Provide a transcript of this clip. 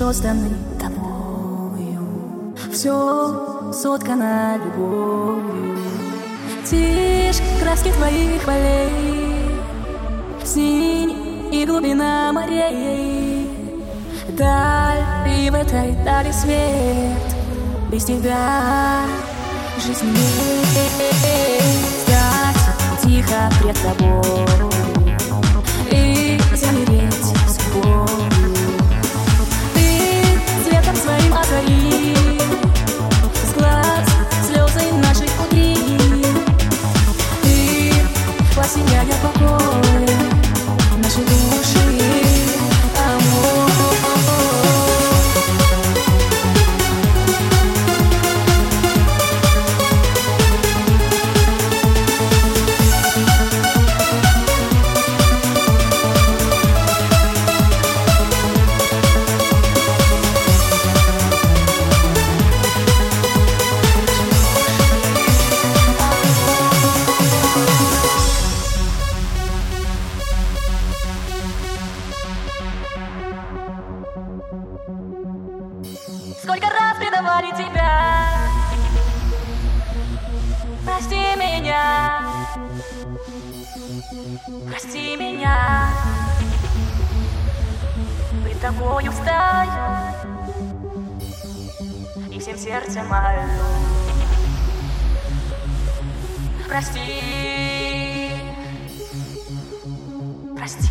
созданы тобою. Все соткано любовью. Тишь краски твоих полей. Синь и глубина морей. Даль и в этой дали свет. Без тебя жизнь не Стать тихо пред тобой Сколько раз предавали тебя? Прости меня. Прости меня. Пред тобою встаю И всем сердцем молю. Прости. Прости